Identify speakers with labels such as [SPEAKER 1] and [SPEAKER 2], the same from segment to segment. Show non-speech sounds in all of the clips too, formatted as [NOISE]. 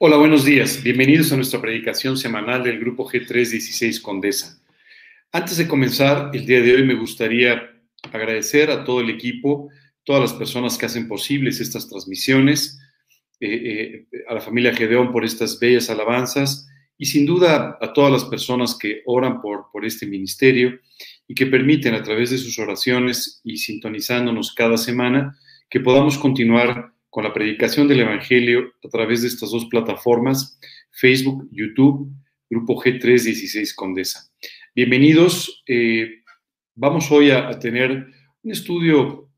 [SPEAKER 1] Hola, buenos días. Bienvenidos a nuestra predicación semanal del Grupo G316 Condesa. Antes de comenzar el día de hoy, me gustaría agradecer a todo el equipo, todas las personas que hacen posibles estas transmisiones, eh, eh, a la familia Gedeón por estas bellas alabanzas y sin duda a todas las personas que oran por, por este ministerio y que permiten a través de sus oraciones y sintonizándonos cada semana que podamos continuar con la predicación del Evangelio a través de estas dos plataformas, Facebook, YouTube, Grupo G316 Condesa. Bienvenidos. Eh, vamos hoy a, tener un estudio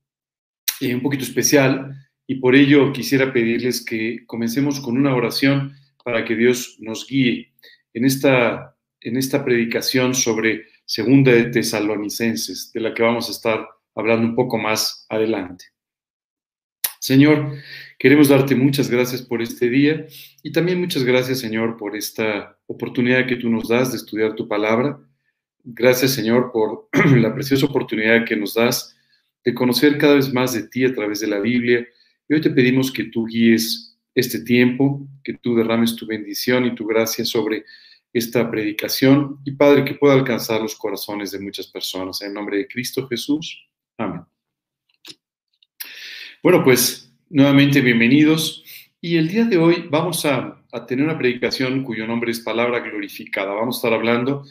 [SPEAKER 1] eh, un poquito especial y por ello quisiera pedirles que comencemos con una oración para que Dios nos guíe en esta, en esta predicación sobre Segunda de Tesalonicenses, de la que vamos a estar hablando un poco más adelante. Señor, queremos darte muchas gracias por este día y también muchas gracias, Señor, por esta oportunidad que tú nos das de estudiar tu palabra. Gracias, Señor, por [CLEARS THROAT] la preciosa oportunidad que nos das de conocer cada vez más de ti a través de la Biblia. Y hoy te pedimos que tú guíes este tiempo, que tú derrames tu bendición y tu gracia sobre esta predicación y Padre, que pueda alcanzar los corazones de muchas personas. En nombre de Cristo Jesús. Amén. Bueno, pues nuevamente bienvenidos. Y el día de hoy vamos a, tener una predicación cuyo nombre es Palabra Glorificada. Vamos a estar hablando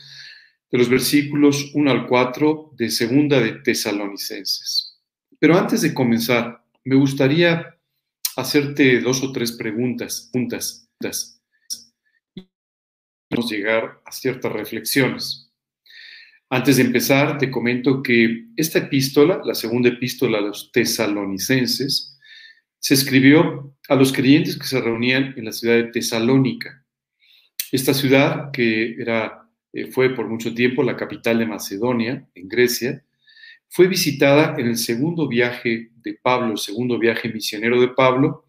[SPEAKER 1] de los versículos 1 al 4 de Segunda de Tesalonicenses. Pero antes de comenzar, me gustaría hacerte dos o tres preguntas juntas y llegar a ciertas reflexiones. Antes de empezar, te comento que esta epístola, la segunda epístola a los tesalonicenses, se escribió a los creyentes que se reunían en la ciudad de Tesalónica. Esta ciudad, que era, eh, fue por mucho tiempo la capital de Macedonia, en Grecia, fue visitada en el segundo viaje de Pablo, el segundo viaje misionero de Pablo,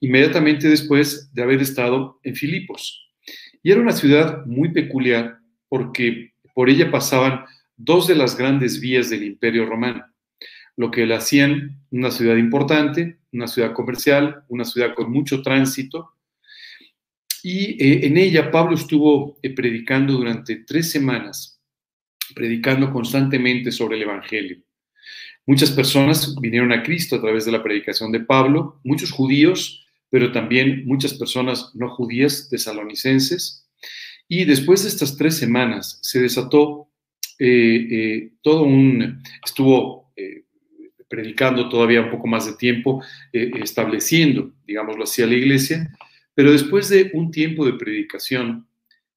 [SPEAKER 1] inmediatamente después de haber estado en Filipos. Y era una ciudad muy peculiar porque por ella pasaban dos de las grandes vías del Imperio Romano, lo que la hacían una ciudad importante, una ciudad comercial, una ciudad con mucho tránsito. Y eh, en ella Pablo estuvo eh, predicando durante tres semanas, predicando constantemente sobre el Evangelio. Muchas personas vinieron a Cristo a través de la predicación de Pablo, muchos judíos, pero también muchas personas no judías, tesalonicenses, y después de estas tres semanas se desató eh, eh, todo un, estuvo eh, predicando todavía un poco más de tiempo, estableciendo, digámoslo así, a la iglesia, pero después de un tiempo de predicación,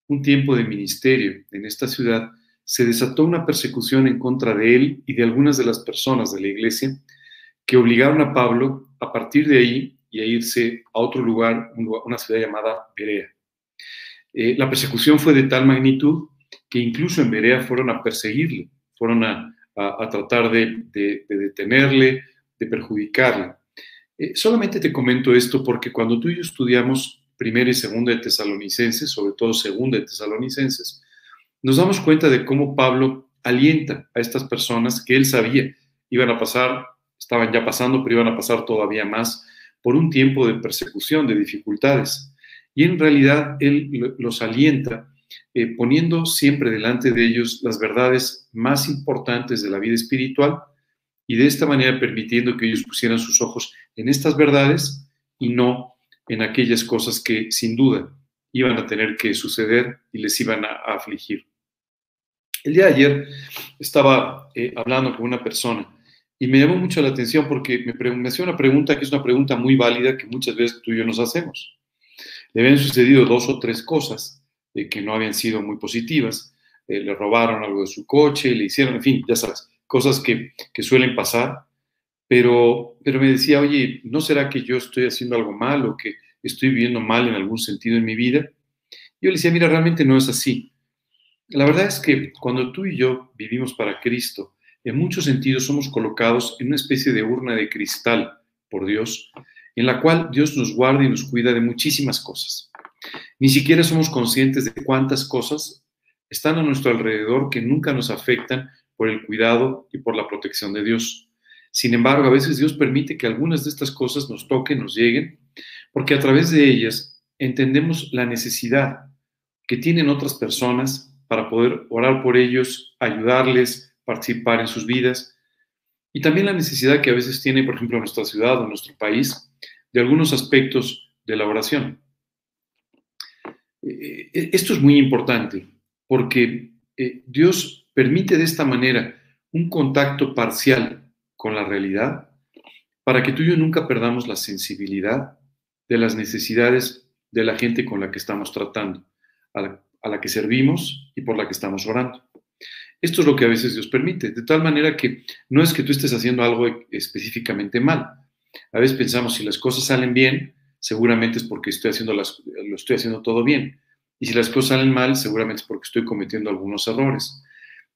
[SPEAKER 1] un tiempo de ministerio en esta ciudad, se desató una persecución en contra de él y de algunas de las personas de la iglesia que obligaron a Pablo a partir de ahí y a irse a otro lugar, una ciudad llamada Berea. Eh, la persecución fue de tal magnitud que incluso en Berea fueron a perseguirle, fueron a, tratar de, detenerle, de perjudicarle. Eh, solamente te comento esto porque cuando tú y yo estudiamos primera y segunda de Tesalonicenses, sobre todo segunda de Tesalonicenses, nos damos cuenta de cómo Pablo alienta a estas personas que él sabía iban a pasar, estaban ya pasando, pero iban a pasar todavía más por un tiempo de persecución, de dificultades. Y en realidad Él los alienta eh, poniendo siempre delante de ellos las verdades más importantes de la vida espiritual y de esta manera permitiendo que ellos pusieran sus ojos en estas verdades y no en aquellas cosas que sin duda iban a tener que suceder y les iban a, afligir. El día de ayer estaba eh, hablando con una persona y me llamó mucho la atención porque me, me hacía una pregunta que es una pregunta muy válida que muchas veces tú y yo nos hacemos le habían sucedido dos o tres cosas eh, que no habían sido muy positivas. Eh, le robaron algo de su coche, le hicieron, en fin, ya sabes, cosas que, suelen pasar. Pero, pero me decía, oye, ¿no será que yo estoy haciendo algo mal o que estoy viviendo mal en algún sentido en mi vida? Yo le decía, mira, realmente no es así. La verdad es que cuando tú y yo vivimos para Cristo, en muchos sentidos somos colocados en una especie de urna de cristal por Dios, en la cual Dios nos guarda y nos cuida de muchísimas cosas. Ni siquiera somos conscientes de cuántas cosas están a nuestro alrededor que nunca nos afectan por el cuidado y por la protección de Dios. Sin embargo, a veces Dios permite que algunas de estas cosas nos toquen, nos lleguen, porque a través de ellas entendemos la necesidad que tienen otras personas para poder orar por ellos, ayudarles, participar en sus vidas, y también la necesidad que a veces tiene, por ejemplo, nuestra ciudad o nuestro país, de algunos aspectos de la oración. Eh, eh, esto es muy importante porque eh, Dios permite de esta manera un contacto parcial con la realidad para que tú y yo nunca perdamos la sensibilidad de las necesidades de la gente con la que estamos tratando, a la, que servimos y por la que estamos orando. Esto es lo que a veces Dios permite, de tal manera que no es que tú estés haciendo algo específicamente mal. A veces pensamos, si las cosas salen bien, seguramente es porque estoy haciendo lo estoy haciendo todo bien. Y si las cosas salen mal, seguramente es porque estoy cometiendo algunos errores.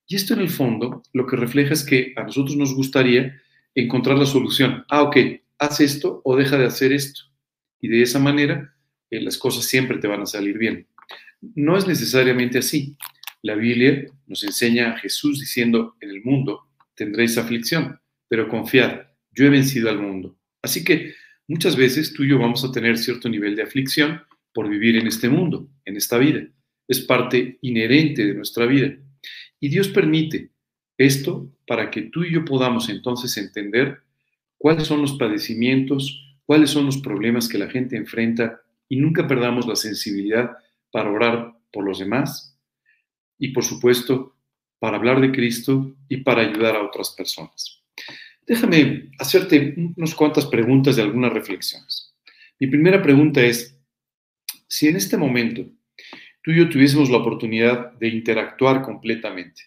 [SPEAKER 1] Y esto en el fondo lo que refleja es que a nosotros nos gustaría encontrar la solución. Ah, ok, haz esto o deja de hacer esto. Y de esa manera eh, las cosas siempre te van a salir bien. No es necesariamente así. La Biblia nos enseña a Jesús diciendo, en el mundo tendréis aflicción, pero confiad, yo he vencido al mundo. Así que muchas veces tú y yo vamos a tener cierto nivel de aflicción por vivir en este mundo, en esta vida. Es parte inherente de nuestra vida. Y Dios permite esto para que tú y yo podamos entonces entender cuáles son los padecimientos, cuáles son los problemas que la gente enfrenta y nunca perdamos la sensibilidad para orar por los demás y por supuesto para hablar de Cristo y para ayudar a otras personas. Déjame hacerte unas cuantas preguntas de algunas reflexiones. Mi primera pregunta es, si en este momento tú y yo tuviésemos la oportunidad de interactuar completamente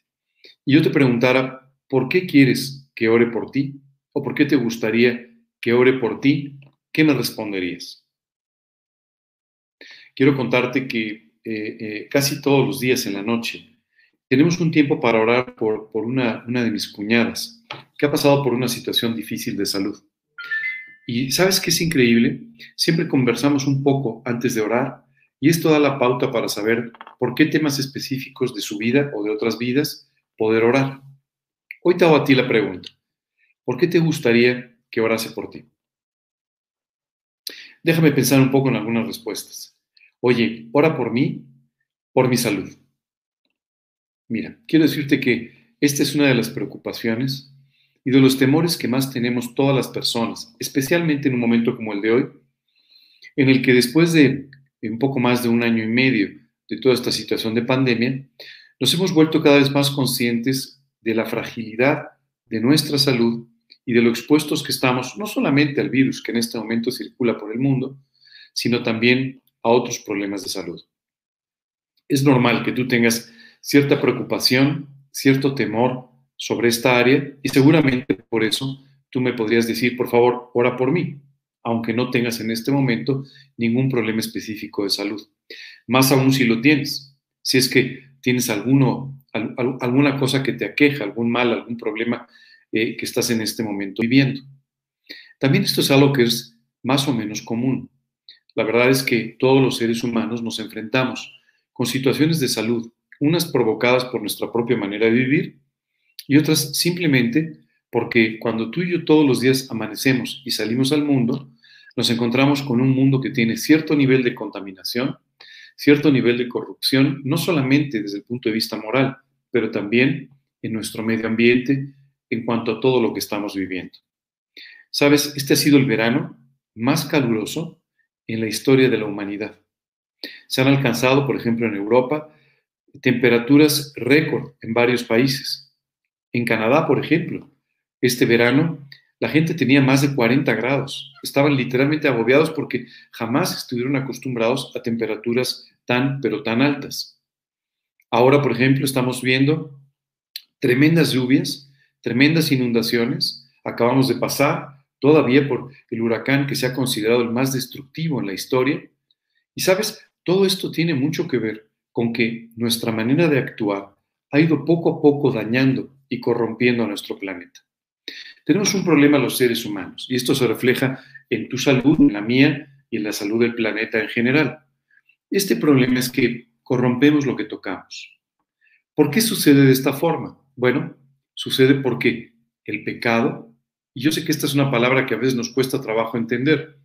[SPEAKER 1] y yo te preguntara, ¿por qué quieres que ore por ti? ¿O por qué te gustaría que ore por ti? ¿Qué me responderías? Quiero contarte que eh, eh, casi todos los días en la noche tenemos un tiempo para orar por, una, una de mis cuñadas que ha pasado por una situación difícil de salud. Y sabes qué es increíble? Siempre conversamos un poco antes de orar y esto da la pauta para saber por qué temas específicos de su vida o de otras vidas poder orar. Hoy te hago a ti la pregunta. ¿Por qué te gustaría que orase por ti? Déjame pensar un poco en algunas respuestas. Oye, ora por mí, por mi salud. Mira, quiero decirte que esta es una de las preocupaciones y de los temores que más tenemos todas las personas, especialmente en un momento como el de hoy, en el que después de un poco más de un año y medio de toda esta situación de pandemia, nos hemos vuelto cada vez más conscientes de la fragilidad de nuestra salud y de lo expuestos que estamos no solamente al virus que en este momento circula por el mundo, sino también a otros problemas de salud. Es normal que tú tengas cierta preocupación, cierto temor sobre esta área y seguramente por eso tú me podrías decir, por favor, ora por mí, aunque no tengas en este momento ningún problema específico de salud. Más aún si lo tienes, si es que tienes alguno, alguna cosa que te aqueja, algún mal, algún problema eh, que estás en este momento viviendo. También esto es algo que es más o menos común. La verdad es que todos los seres humanos nos enfrentamos con situaciones de salud, unas provocadas por nuestra propia manera de vivir y otras simplemente porque cuando tú y yo todos los días amanecemos y salimos al mundo, nos encontramos con un mundo que tiene cierto nivel de contaminación, cierto nivel de corrupción, no solamente desde el punto de vista moral, pero también en nuestro medio ambiente en cuanto a todo lo que estamos viviendo. Sabes, este ha sido el verano más caluroso en la historia de la humanidad. Se han alcanzado, por ejemplo, en Europa, temperaturas récord en varios países. En Canadá, por ejemplo, este verano la gente tenía más de 40 grados. Estaban literalmente agobiados porque jamás estuvieron acostumbrados a temperaturas tan, pero tan altas. Ahora, por ejemplo, estamos viendo tremendas lluvias, tremendas inundaciones. Acabamos de pasar todavía por el huracán que se ha considerado el más destructivo en la historia. Y sabes, todo esto tiene mucho que ver con que nuestra manera de actuar ha ido poco a poco dañando y corrompiendo a nuestro planeta. Tenemos un problema los seres humanos y esto se refleja en tu salud, en la mía y en la salud del planeta en general. Este problema es que corrompemos lo que tocamos. ¿Por qué sucede de esta forma? Bueno, sucede porque el pecado, y yo sé que esta es una palabra que a veces nos cuesta trabajo entender,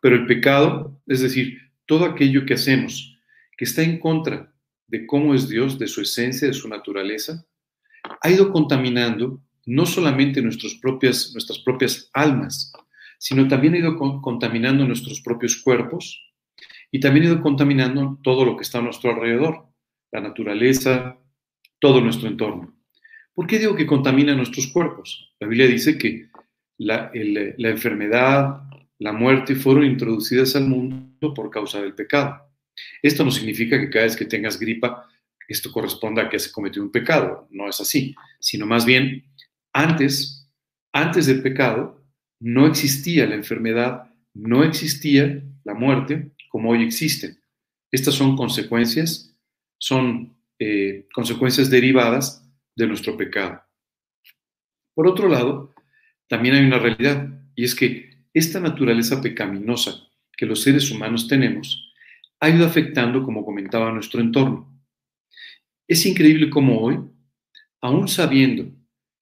[SPEAKER 1] pero el pecado, es decir, todo aquello que hacemos que está en contra de cómo es Dios, de su esencia, de su naturaleza, ha ido contaminando no solamente nuestras propias, nuestras propias almas, sino también ha ido contaminando nuestros propios cuerpos y también ha ido contaminando todo lo que está a nuestro alrededor, la naturaleza, todo nuestro entorno. ¿Por qué digo que contamina nuestros cuerpos? La Biblia dice que la, la enfermedad, la muerte fueron introducidas al mundo por causa del pecado. Esto no significa que cada vez que tengas gripa, esto corresponda a que se cometió un pecado. No es así, sino más bien, antes, antes del pecado, no existía la enfermedad, no existía la muerte como hoy existen. Estas son consecuencias, son eh, consecuencias derivadas de nuestro pecado. Por otro lado, también hay una realidad, y es que esta naturaleza pecaminosa que los seres humanos tenemos ha ido afectando, como comentaba, nuestro entorno. Es increíble cómo hoy, aún sabiendo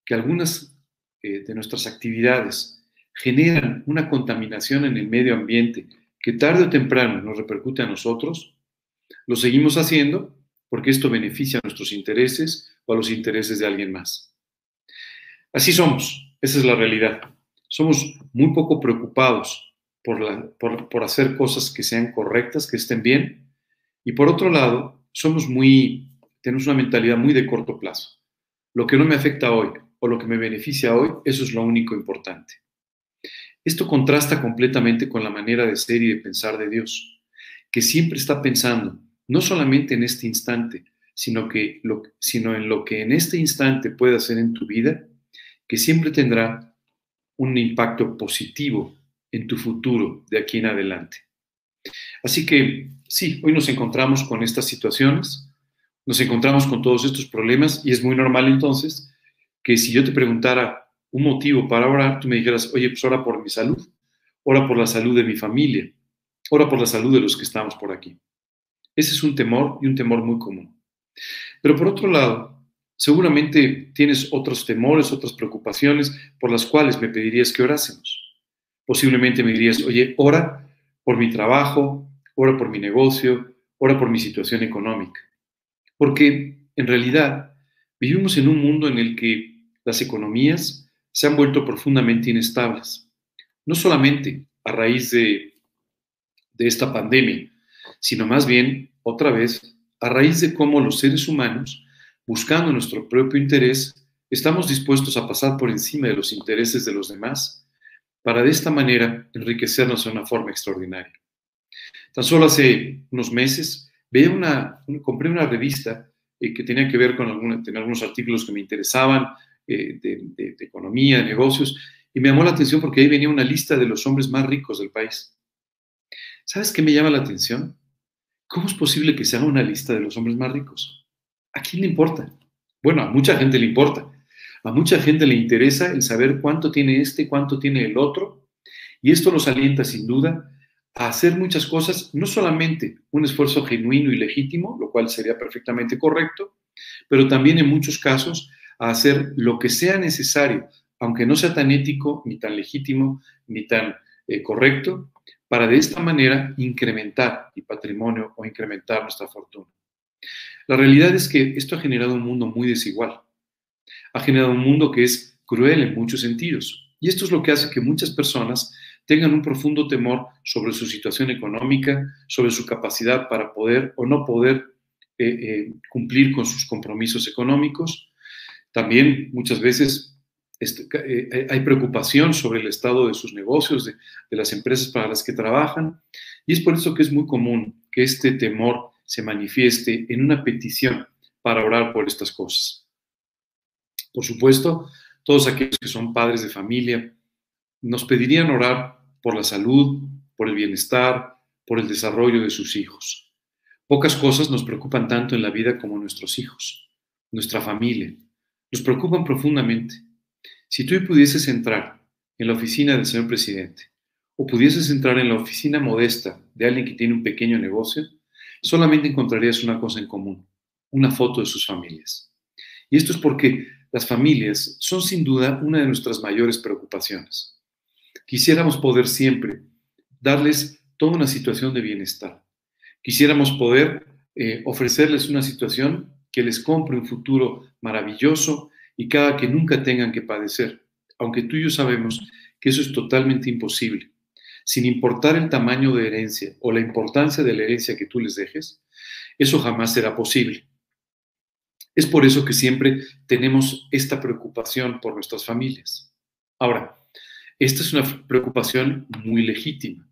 [SPEAKER 1] que algunas eh, de nuestras actividades generan una contaminación en el medio ambiente que tarde o temprano nos repercute a nosotros, lo seguimos haciendo porque esto beneficia a nuestros intereses o a los intereses de alguien más. Así somos, esa es la realidad. Somos muy poco preocupados por, por, hacer cosas que sean correctas, que estén bien. Y por otro lado, somos muy, tenemos una mentalidad muy de corto plazo. Lo que no me afecta hoy o lo que me beneficia hoy, eso es lo único importante. Esto contrasta completamente con la manera de ser y de pensar de Dios, que siempre está pensando no solamente en este instante, sino, que sino en lo que en este instante puede hacer en tu vida, que siempre tendrá un impacto positivo en tu futuro de aquí en adelante. Así que sí, hoy nos encontramos con estas situaciones, nos encontramos con todos estos problemas y es muy normal entonces que si yo te preguntara un motivo para orar, tú me dijeras, oye, pues ora por mi salud, ora por la salud de mi familia, ora por la salud de los que estamos por aquí. Ese es un temor y un temor muy común. Pero por otro lado, Seguramente tienes otros temores, otras preocupaciones por las cuales me pedirías que orásemos. Posiblemente me dirías, oye, ora por mi trabajo, ora por mi negocio, ora por mi situación económica. Porque en realidad vivimos en un mundo en el que las economías se han vuelto profundamente inestables. No solamente a raíz de, de esta pandemia, sino más bien, otra vez, a raíz de cómo los seres humanos buscando nuestro propio interés, estamos dispuestos a pasar por encima de los intereses de los demás para de esta manera enriquecernos de una forma extraordinaria. Tan solo hace unos meses veía una, compré una revista eh, que tenía que ver con algunos artículos que me interesaban eh, de, de economía, de negocios, y me llamó la atención porque ahí venía una lista de los hombres más ricos del país. ¿Sabes qué me llama la atención? ¿Cómo es posible que se haga una lista de los hombres más ricos? ¿A quién le importa? Bueno, a mucha gente le importa. A mucha gente le interesa el saber cuánto tiene este, cuánto tiene el otro. Y esto los alienta sin duda a hacer muchas cosas, no solamente un esfuerzo genuino y legítimo, lo cual sería perfectamente correcto, pero también en muchos casos a hacer lo que sea necesario, aunque no sea tan ético, ni tan legítimo, ni tan eh, correcto, para de esta manera incrementar el patrimonio o incrementar nuestra fortuna. La realidad es que esto ha generado un mundo muy desigual. Ha generado un mundo que es cruel en muchos sentidos. Y esto es lo que hace que muchas personas tengan un profundo temor sobre su situación económica, sobre su capacidad para poder o no poder eh, eh, cumplir con sus compromisos económicos. También muchas veces este, eh, hay preocupación sobre el estado de sus negocios, de, de las empresas para las que trabajan. Y es por eso que es muy común que este temor se manifieste en una petición para orar por estas cosas. Por supuesto, todos aquellos que son padres de familia nos pedirían orar por la salud, por el bienestar, por el desarrollo de sus hijos. Pocas cosas nos preocupan tanto en la vida como nuestros hijos, nuestra familia. Nos preocupan profundamente. Si tú pudieses entrar en la oficina del señor presidente o pudieses entrar en la oficina modesta de alguien que tiene un pequeño negocio, solamente encontrarías una cosa en común, una foto de sus familias. Y esto es porque las familias son sin duda una de nuestras mayores preocupaciones. Quisiéramos poder siempre darles toda una situación de bienestar, Quisiéramos poder eh, ofrecerles una situación que les compre un futuro maravilloso y cada que nunca tengan que padecer, aunque tú y yo sabemos que eso es totalmente imposible. Sin importar el tamaño de herencia o la importancia de la herencia que tú les dejes, eso jamás será posible. Es por eso que siempre tenemos esta preocupación por nuestras familias. Ahora, esta es una preocupación muy legítima,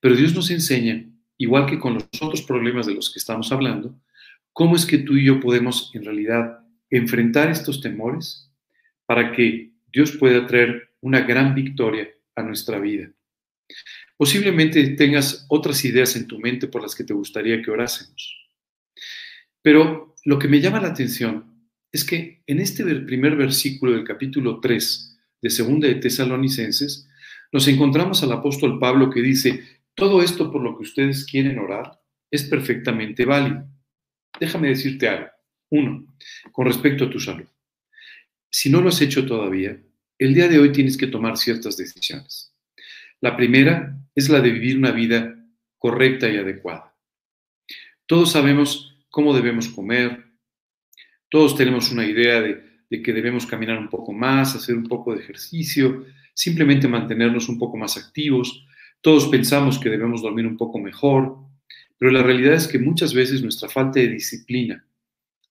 [SPEAKER 1] pero Dios nos enseña, igual que con los otros problemas de los que estamos hablando, cómo es que tú y yo podemos en realidad enfrentar estos temores para que Dios pueda traer una gran victoria a nuestra vida. Posiblemente tengas otras ideas en tu mente por las que te gustaría que orásemos. Pero lo que me llama la atención es que en este primer versículo del capítulo 3 de Segunda de Tesalonicenses, nos encontramos al apóstol Pablo que dice, todo esto por lo que ustedes quieren orar es perfectamente válido. Déjame decirte algo. Uno, con respecto a tu salud. Si no lo has hecho todavía, el día de hoy tienes que tomar ciertas decisiones. La primera es la de vivir una vida correcta y adecuada. Todos sabemos cómo debemos comer. Todos tenemos una idea de, que debemos caminar un poco más, hacer un poco de ejercicio, simplemente mantenernos un poco más activos. Todos pensamos que debemos dormir un poco mejor, pero la realidad es que muchas veces nuestra falta de disciplina,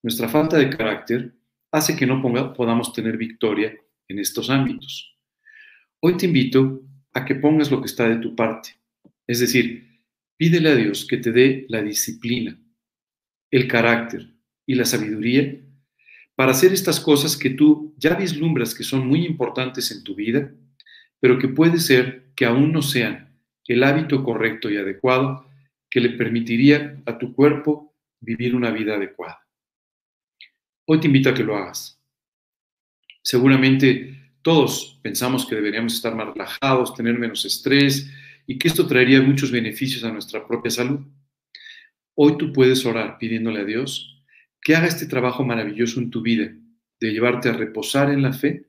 [SPEAKER 1] nuestra falta de carácter, hace que no podamos tener victoria en estos ámbitos. Hoy te invito a que pongas lo que está de tu parte, es decir, pídele a Dios que te dé la disciplina, el carácter y la sabiduría para hacer estas cosas que tú ya vislumbras que son muy importantes en tu vida, pero que puede ser que aún no sean el hábito correcto y adecuado que le permitiría a tu cuerpo vivir una vida adecuada. Hoy te invito a que lo hagas. Seguramente todos pensamos que deberíamos estar más relajados, tener menos estrés y que esto traería muchos beneficios a nuestra propia salud. Hoy tú puedes orar pidiéndole a Dios que haga este trabajo maravilloso en tu vida, de llevarte a reposar en la fe,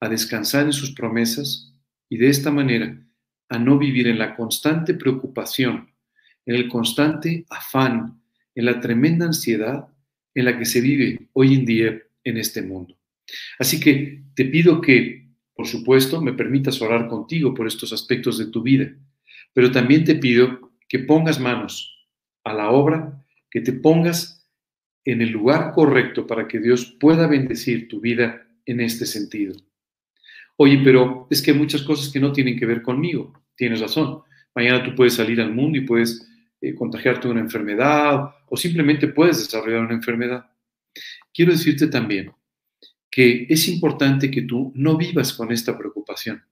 [SPEAKER 1] a descansar en sus promesas y de esta manera a no vivir en la constante preocupación, en el constante afán, en la tremenda ansiedad en la que se vive hoy en día en este mundo. Así que te pido que, por supuesto, me permitas orar contigo por estos aspectos de tu vida, pero también te pido que pongas manos a la obra, que te pongas en el lugar correcto para que Dios pueda bendecir tu vida en este sentido. Oye, pero es que hay muchas cosas que no tienen que ver conmigo. Tienes razón. Mañana tú puedes salir al mundo y puedes eh, contagiarte de una enfermedad o simplemente puedes desarrollar una enfermedad. Quiero decirte también que es importante que tú no vivas con esta preocupación,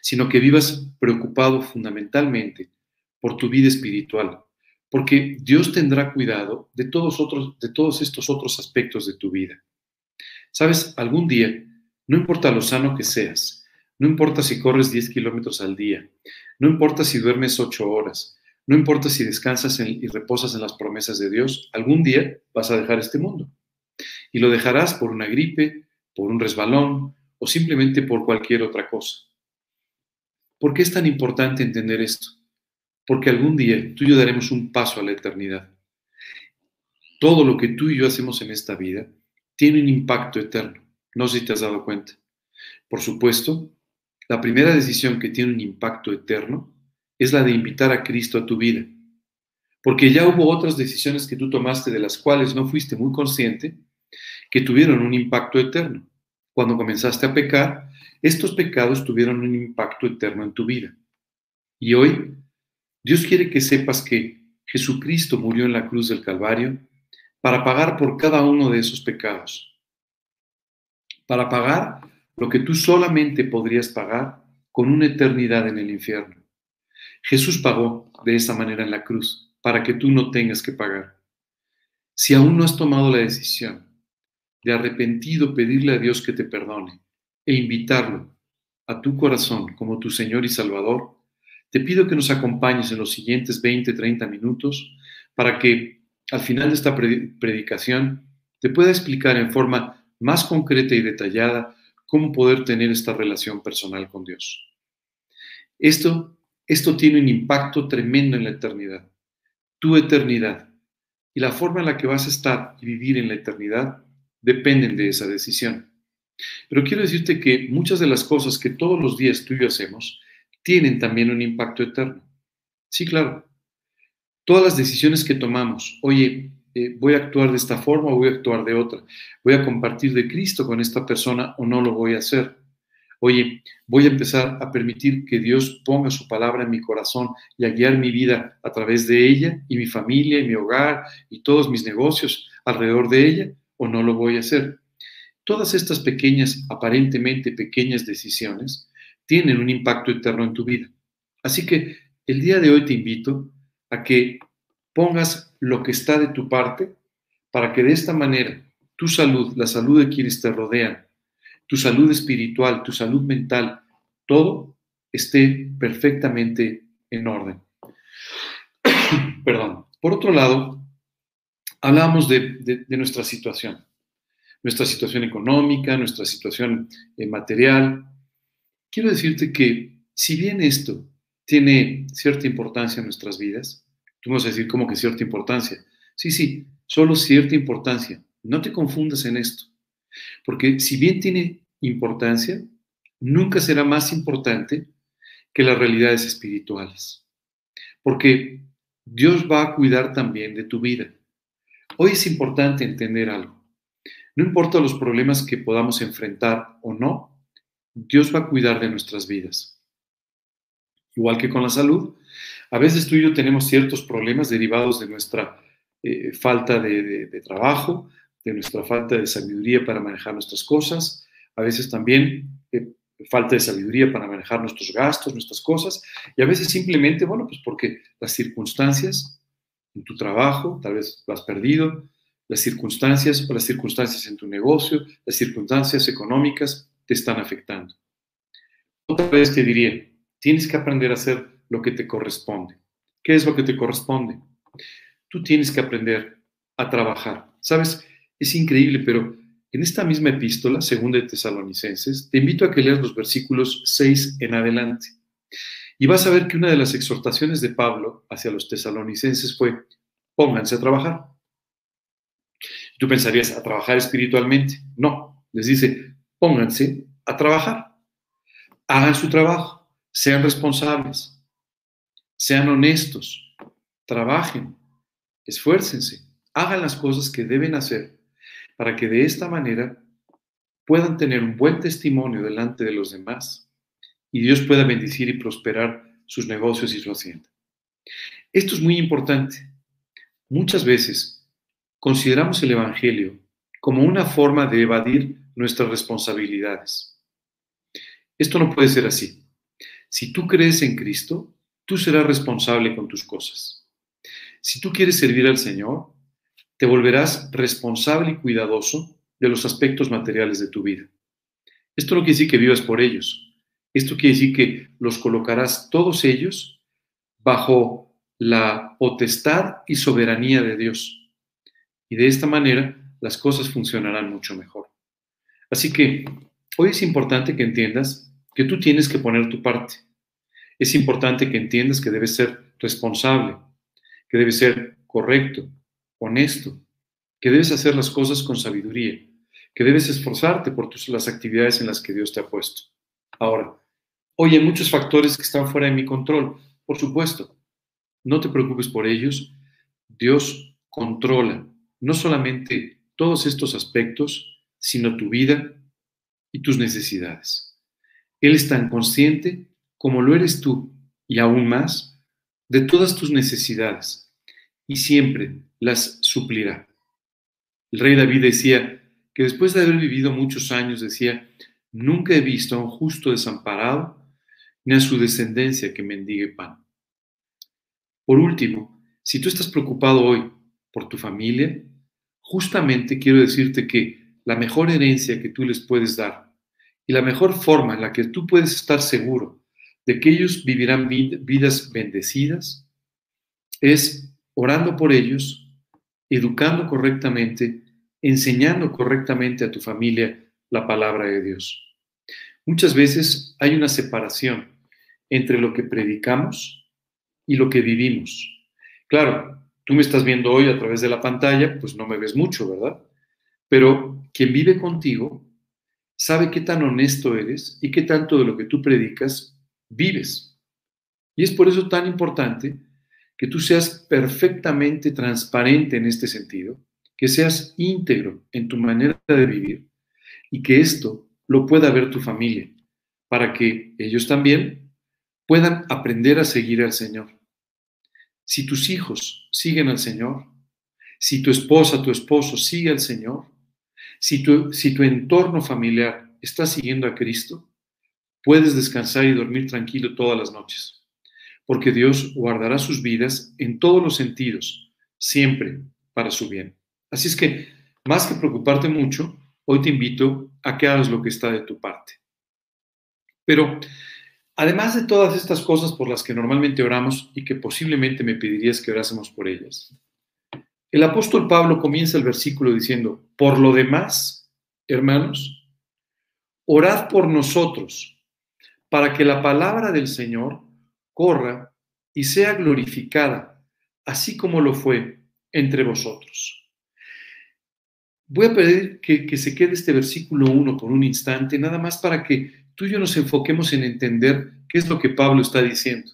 [SPEAKER 1] sino que vivas preocupado fundamentalmente por tu vida espiritual, porque Dios tendrá cuidado de todos, otros, de todos estos otros aspectos de tu vida. Sabes, algún día, no importa lo sano que seas, no importa si corres 10 kilómetros al día, no importa si duermes 8 horas, no importa si descansas y reposas en las promesas de Dios, algún día vas a dejar este mundo. Y lo dejarás por una gripe, por un resbalón o simplemente por cualquier otra cosa. ¿Por qué es tan importante entender esto? porque algún día tú y yo daremos un paso a la eternidad. Todo lo que tú y yo hacemos en esta vida tiene un impacto eterno. No sé si te has dado cuenta. Por supuesto, la primera decisión que tiene un impacto eterno es la de invitar a Cristo a tu vida. Porque ya hubo otras decisiones que tú tomaste de las cuales no fuiste muy consciente que tuvieron un impacto eterno. Cuando comenzaste a pecar, estos pecados tuvieron un impacto eterno en tu vida. Y hoy Dios quiere que sepas que Jesucristo murió en la cruz del Calvario para pagar por cada uno de esos pecados, para pagar lo que tú solamente podrías pagar con una eternidad en el infierno. Jesús pagó de esa manera en la cruz para que tú no tengas que pagar. Si aún no has tomado la decisión de arrepentido pedirle a Dios que te perdone e invitarlo a tu corazón como tu Señor y Salvador, te pido que nos acompañes en los siguientes 20, 30 minutos para que al final de esta predicación te pueda explicar en forma más concreta y detallada cómo poder tener esta relación personal con Dios. Esto, esto tiene un impacto tremendo en la eternidad. tu eternidad y la forma en la que vas a estar y vivir en la eternidad dependen de esa decisión. Pero quiero decirte que muchas de las cosas que todos los días tú y yo hacemos tienen también un impacto eterno. Sí, claro. Todas las decisiones que tomamos, oye, eh, voy a actuar de esta forma o voy a actuar de otra, voy a compartir de Cristo con esta persona o no lo voy a hacer. Oye, voy a empezar a permitir que Dios ponga su palabra en mi corazón y a guiar mi vida a través de ella y mi familia y mi hogar y todos mis negocios alrededor de ella o no lo voy a hacer. Todas estas pequeñas, aparentemente pequeñas decisiones tienen un impacto eterno en tu vida. Así que el día de hoy te invito a que pongas lo que está de tu parte para que de esta manera tu salud, la salud de quienes te rodean, tu salud espiritual, tu salud mental, todo esté perfectamente en orden. [COUGHS] Perdón. Por otro lado, hablamos de, nuestra situación, nuestra situación económica, nuestra situación eh, material. Quiero decirte que si bien esto tiene cierta importancia en nuestras vidas, tú vas a decir como que cierta importancia. Sí, sí, solo cierta importancia. No te confundas en esto. Porque si bien tiene importancia, nunca será más importante que las realidades espirituales. Porque Dios va a cuidar también de tu vida. Hoy es importante entender algo. No importa los problemas que podamos enfrentar o no, Dios va a cuidar de nuestras vidas. Igual que con la salud, a veces tú y yo tenemos ciertos problemas derivados de nuestra eh, falta de, trabajo, de nuestra falta de sabiduría para manejar nuestras cosas, a veces también eh, falta de sabiduría para manejar nuestros gastos, nuestras cosas, y a veces simplemente, bueno, pues porque las circunstancias tu trabajo, tal vez lo has perdido, las circunstancias o las circunstancias en tu negocio, las circunstancias económicas te están afectando. Otra vez te diría, tienes que aprender a hacer lo que te corresponde. ¿Qué es lo que te corresponde? Tú tienes que aprender a trabajar. Sabes, es increíble, pero en esta misma epístola, segunda de Tesalonicenses, te invito a que leas los versículos 6 en adelante. Y vas a ver que una de las exhortaciones de Pablo hacia los tesalonicenses fue, pónganse a trabajar. Tú pensarías, ¿a trabajar espiritualmente? No, les dice, pónganse a trabajar. Hagan su trabajo, sean responsables, sean honestos, trabajen, esfuércense, hagan las cosas que deben hacer para que de esta manera puedan tener un buen testimonio delante de los demás y Dios pueda bendecir y prosperar sus negocios y su hacienda. Esto es muy importante. Muchas veces consideramos el Evangelio como una forma de evadir nuestras responsabilidades. Esto no puede ser así. Si tú crees en Cristo, tú serás responsable con tus cosas. Si tú quieres servir al Señor, te volverás responsable y cuidadoso de los aspectos materiales de tu vida. Esto no quiere decir que vivas por ellos. Esto quiere decir que los colocarás todos ellos bajo la potestad y soberanía de Dios. Y de esta manera las cosas funcionarán mucho mejor. Así que hoy es importante que entiendas que tú tienes que poner tu parte. Es importante que entiendas que debes ser responsable, que debes ser correcto, honesto, que debes hacer las cosas con sabiduría, que debes esforzarte por tus, las actividades en las que Dios te ha puesto. Ahora, hoy hay muchos factores que están fuera de mi control, por supuesto. No te preocupes por ellos. Dios controla no solamente todos estos aspectos, sino tu vida y tus necesidades. Él es tan consciente como lo eres tú y aún más de todas tus necesidades y siempre las suplirá. El rey David decía que después de haber vivido muchos años, decía, nunca he visto a un justo desamparado ni a su descendencia que mendigue pan. Por último, si tú estás preocupado hoy por tu familia, justamente quiero decirte que la mejor herencia que tú les puedes dar y la mejor forma en la que tú puedes estar seguro de que ellos vivirán vidas bendecidas es orando por ellos educando correctamente, enseñando correctamente a tu familia la palabra de Dios. Muchas veces hay una separación entre lo que predicamos y lo que vivimos. Claro, Tú me estás viendo hoy a través de la pantalla, pues no me ves mucho, ¿verdad? Pero quien vive contigo sabe qué tan honesto eres y qué tanto de lo que tú predicas vives. Y es por eso tan importante que tú seas perfectamente transparente en este sentido, que seas íntegro en tu manera de vivir y que esto lo pueda ver tu familia, para que ellos también puedan aprender a seguir al Señor. Si tus hijos siguen al Señor, si tu esposa, tu esposo sigue al Señor, si tu, si tu entorno familiar está siguiendo a Cristo, puedes descansar y dormir tranquilo todas las noches, porque Dios guardará sus vidas en todos los sentidos, siempre para su bien. Así es que, más que preocuparte mucho, hoy te invito a que hagas lo que está de tu parte. Pero, además de todas estas cosas por las que normalmente oramos y que posiblemente me pedirías que orásemos por ellas, el apóstol Pablo comienza el versículo diciendo, por lo demás, hermanos, orad por nosotros, para que la palabra del Señor corra y sea glorificada, así como lo fue entre vosotros. Voy a pedir que, se quede este versículo 1 por un instante, nada más para que tú y yo nos enfoquemos en entender qué es lo que Pablo está diciendo.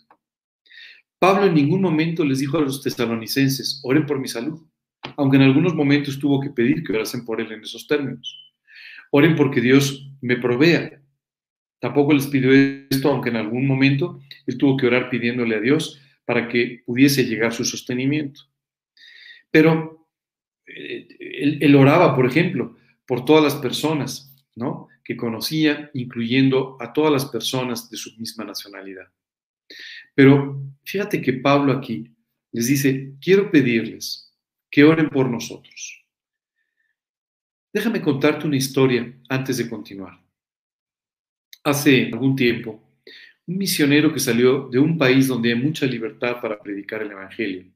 [SPEAKER 1] Pablo en ningún momento les dijo a los tesalonicenses, oren por mi salud, aunque en algunos momentos tuvo que pedir que orasen por él en esos términos. Oren porque Dios me provea. Tampoco les pidió esto, aunque en algún momento él tuvo que orar pidiéndole a Dios para que pudiese llegar su sostenimiento. Pero eh, él, oraba, por ejemplo, por todas las personas ¿no? que conocía, incluyendo a todas las personas de su misma nacionalidad. Pero fíjate que Pablo aquí les dice, quiero pedirles que oren por nosotros. Déjame contarte una historia antes de continuar. Hace algún tiempo, un misionero que salió de un país donde hay mucha libertad para predicar el Evangelio,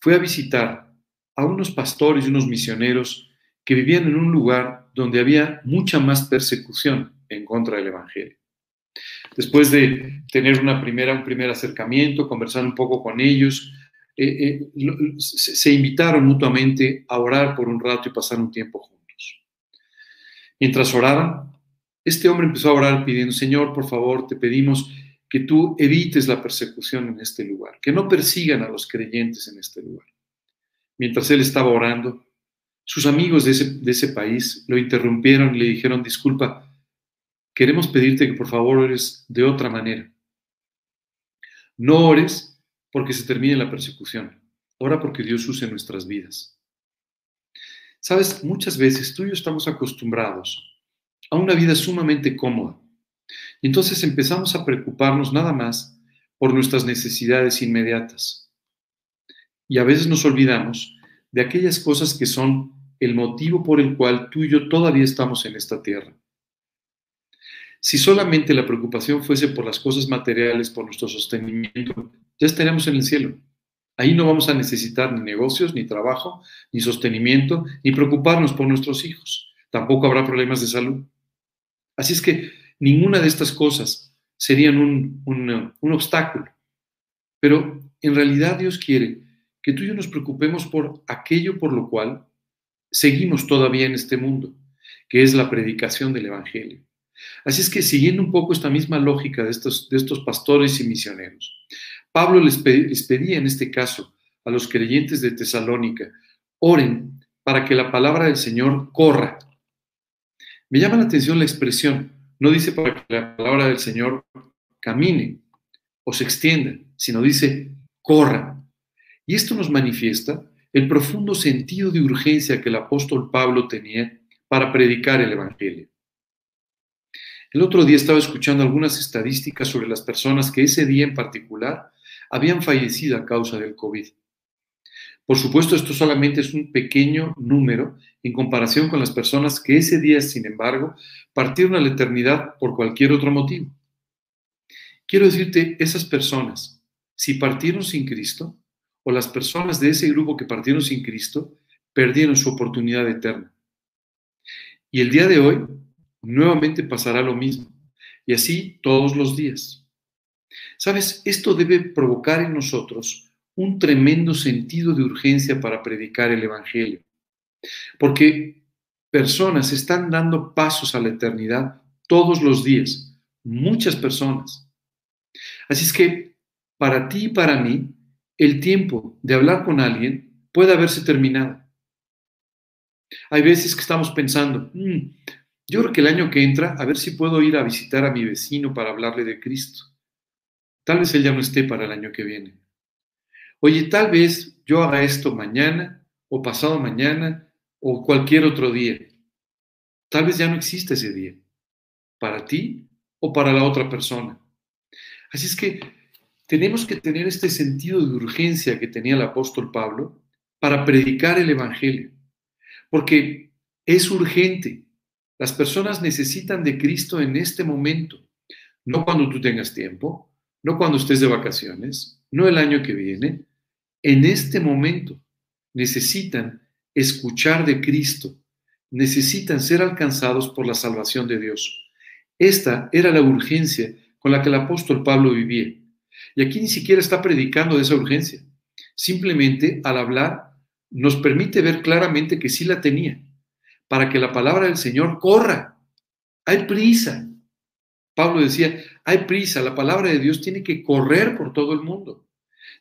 [SPEAKER 1] fue a visitar a unos pastores y unos misioneros que vivían en un lugar donde había mucha más persecución en contra del Evangelio. Después de tener una primera, un primer acercamiento, conversar un poco con ellos, eh, eh, se invitaron mutuamente a orar por un rato y pasar un tiempo juntos. Mientras oraban, este hombre empezó a orar pidiendo, Señor, por favor, te pedimos que tú evites la persecución en este lugar, que no persigan a los creyentes en este lugar. Mientras él estaba orando, sus amigos de ese, de ese país lo interrumpieron y le dijeron, disculpa, queremos pedirte que por favor ores de otra manera. No ores porque se termine la persecución. Ora porque Dios use nuestras vidas. Sabes, muchas veces tú y yo estamos acostumbrados a una vida sumamente cómoda. Y entonces empezamos a preocuparnos nada más por nuestras necesidades inmediatas. Y a veces nos olvidamos de aquellas cosas que son el motivo por el cual tú y yo todavía estamos en esta tierra. Si solamente la preocupación fuese por las cosas materiales, por nuestro sostenimiento, ya estaríamos en el cielo. Ahí no vamos a necesitar ni negocios, ni trabajo, ni sostenimiento, ni preocuparnos por nuestros hijos. Tampoco habrá problemas de salud. Así es que ninguna de estas cosas serían un, un obstáculo. Pero en realidad Dios quiere que tú y yo nos preocupemos por aquello por lo cual seguimos todavía en este mundo, que es la predicación del Evangelio. Así es que siguiendo un poco esta misma lógica de estos, de estos pastores y misioneros, Pablo les, les pedía en este caso a los creyentes de Tesalónica, oren para que la palabra del Señor corra. Me llama la atención la expresión, no dice para que la palabra del Señor camine o se extienda, sino dice corra. Y esto nos manifiesta el profundo sentido de urgencia que el apóstol Pablo tenía para predicar el Evangelio. El otro día estaba escuchando algunas estadísticas sobre las personas que ese día en particular habían fallecido a causa del COVID. Por supuesto, esto solamente es un pequeño número en comparación con las personas que ese día, sin embargo, partieron a la eternidad por cualquier otro motivo. Quiero decirte, esas personas, si partieron sin Cristo, o las personas de ese grupo que partieron sin Cristo, perdieron su oportunidad eterna. Y el día de hoy, nuevamente pasará lo mismo. Y así todos los días. Sabes, esto debe provocar en nosotros un tremendo sentido de urgencia para predicar el Evangelio. Porque personas están dando pasos a la eternidad todos los días, muchas personas. Así es que para ti y para mí, el tiempo de hablar con alguien puede haberse terminado. Hay veces que estamos pensando, mm, yo creo que el año que entra, a ver si puedo ir a visitar a mi vecino para hablarle de Cristo. Tal vez él ya no esté para el año que viene. Oye, tal vez yo haga esto mañana o pasado mañana o cualquier otro día. Tal vez ya no existe ese día, para ti o para la otra persona. Así es que tenemos que tener este sentido de urgencia que tenía el apóstol Pablo para predicar el Evangelio, porque es urgente. Las personas necesitan de Cristo en este momento, no cuando tú tengas tiempo, no cuando estés de vacaciones, no el año que viene, en este momento necesitan escuchar de Cristo, necesitan ser alcanzados por la salvación de Dios. Esta era la urgencia con la que el apóstol Pablo vivía. Y aquí ni siquiera está predicando de esa urgencia. Simplemente al hablar nos permite ver claramente que sí la tenía, para que la palabra del Señor corra. Hay prisa. Pablo decía, hay prisa, la palabra de Dios tiene que correr por todo el mundo,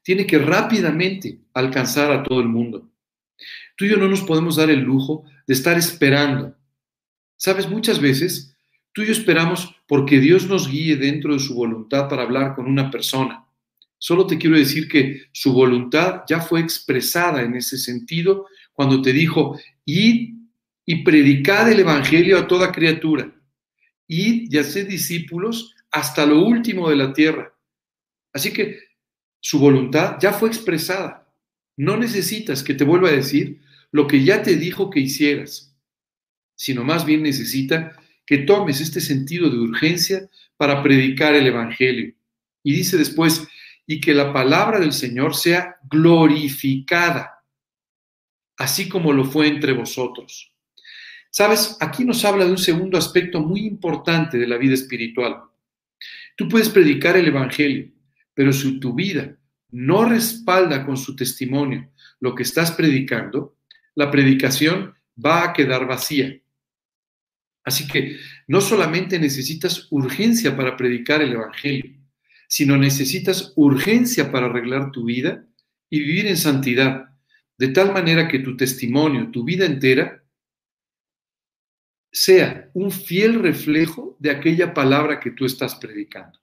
[SPEAKER 1] tiene que rápidamente alcanzar a todo el mundo. Tú y yo no nos podemos dar el lujo de estar esperando. Sabes, muchas veces tú y yo esperamos porque Dios nos guíe dentro de su voluntad para hablar con una persona. Solo te quiero decir que su voluntad ya fue expresada en ese sentido cuando te dijo, id y predicad el Evangelio a toda criatura. Id y haced discípulos hasta lo último de la tierra. Así que su voluntad ya fue expresada. No necesitas que te vuelva a decir lo que ya te dijo que hicieras, sino más bien necesita que tomes este sentido de urgencia para predicar el Evangelio. Y dice después, y que la palabra del Señor sea glorificada, así como lo fue entre vosotros. Sabes, aquí nos habla de un segundo aspecto muy importante de la vida espiritual. Tú puedes predicar el Evangelio, pero si tu vida no respalda con su testimonio lo que estás predicando, la predicación va a quedar vacía. Así que no solamente necesitas urgencia para predicar el Evangelio, sino necesitas urgencia para arreglar tu vida y vivir en santidad, de tal manera que tu testimonio, tu vida entera, sea un fiel reflejo de aquella palabra que tú estás predicando.